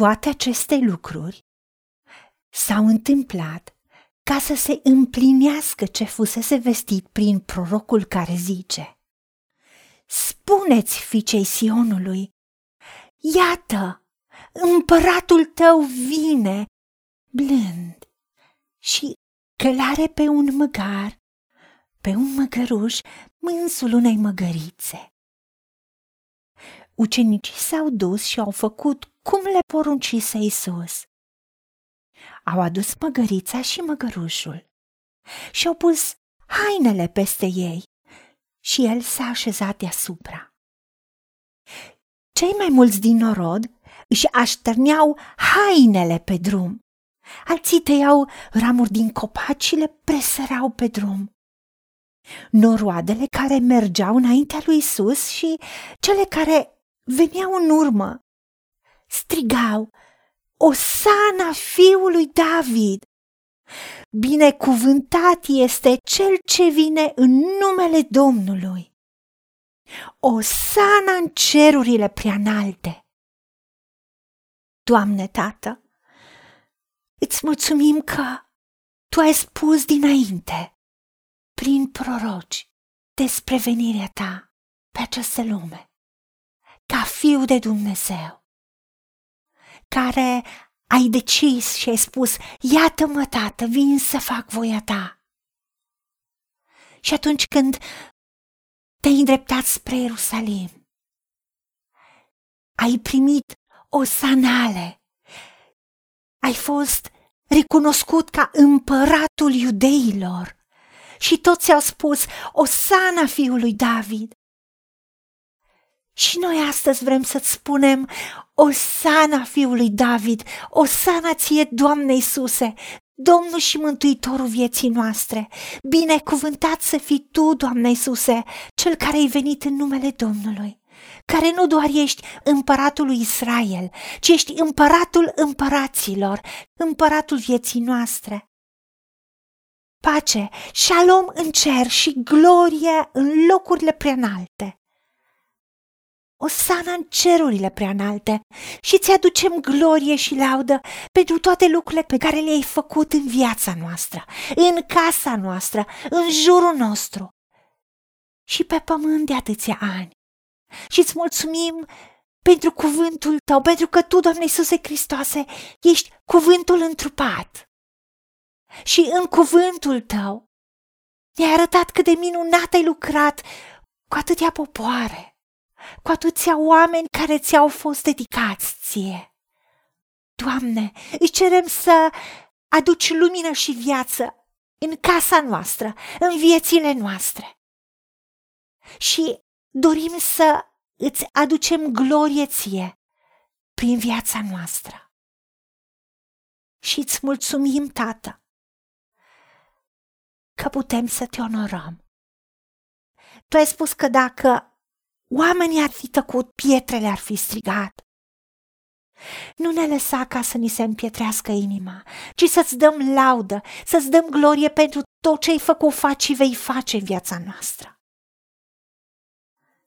toate aceste lucruri s-au întâmplat ca să se împlinească ce fusese vestit prin prorocul care zice Spuneți fiicei Sionului, iată, împăratul tău vine, blând, și călare pe un măgar, pe un măgăruș, mânsul unei măgărițe. Ucenicii s-au dus și au făcut cum le poruncise Isus. Au adus măgărița și măgărușul și au pus hainele peste ei și el s-a așezat deasupra. Cei mai mulți din norod își așterneau hainele pe drum. Alții tăiau ramuri din copaci și le presărau pe drum. Noroadele care mergeau înaintea lui Isus și cele care veneau în urmă strigau, Osana fiului David! Binecuvântat este cel ce vine în numele Domnului! Osana în cerurile preanalte! Doamne, Tată, îți mulțumim că Tu ai spus dinainte, prin proroci, despre venirea Ta pe această lume, ca Fiu de Dumnezeu, care ai decis și ai spus, iată-mă, Tată, vin să fac voia Ta. Și atunci când te-ai îndreptat spre Ierusalim, ai primit o sanale, ai fost recunoscut ca împăratul iudeilor și toți au spus, Osana fiului David. Și noi astăzi vrem să-ți spunem, Osana fiului David, Osana ție, Doamne Iisuse, Domnul și Mântuitorul vieții noastre, binecuvântat să fii Tu, Doamne Iisuse, Cel care ai venit în numele Domnului care nu doar ești împăratul lui Israel, ci ești împăratul împăraților, împăratul vieții noastre. Pace, șalom în cer și glorie în locurile preanalte. O sana în cerurile preanalte și ți aducem glorie și laudă pentru toate lucrurile pe care le-ai făcut în viața noastră, în casa noastră, în jurul nostru și pe pământ de atâția ani și îți mulțumim pentru cuvântul tău, pentru că tu, Doamne Iisuse Hristoase, ești cuvântul întrupat. Și în cuvântul tău ne-ai arătat cât de minunat ai lucrat cu atâtea popoare, cu atâția oameni care ți-au fost dedicați ție. Doamne, îți cerem să aduci lumină și viață în casa noastră, în viețile noastre. Și dorim să îți aducem glorie ție prin viața noastră. Și îți mulțumim, Tată, că putem să te onorăm. Tu ai spus că dacă oamenii ar fi tăcut, pietrele ar fi strigat. Nu ne lăsa ca să ni se împietrească inima, ci să-ți dăm laudă, să-ți dăm glorie pentru tot ce ai făcut, faci și vei face în viața noastră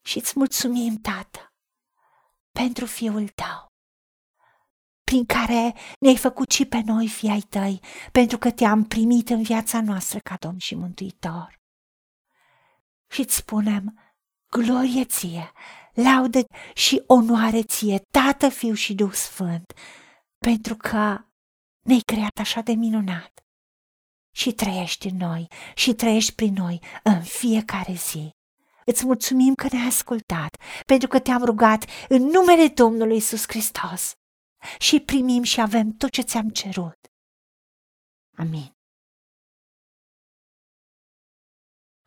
și îți mulțumim, Tată, pentru Fiul Tău, prin care ne-ai făcut și pe noi, fii ai Tăi, pentru că Te-am primit în viața noastră ca Domn și Mântuitor. Și îți spunem, glorie ție, laudă și onoare ție, Tată, Fiu și Duh Sfânt, pentru că ne-ai creat așa de minunat și trăiești în noi și trăiești prin noi în fiecare zi. Îți mulțumim că ne-ai ascultat, pentru că te-am rugat în numele Domnului Isus Hristos și primim și avem tot ce ți-am cerut. Amin.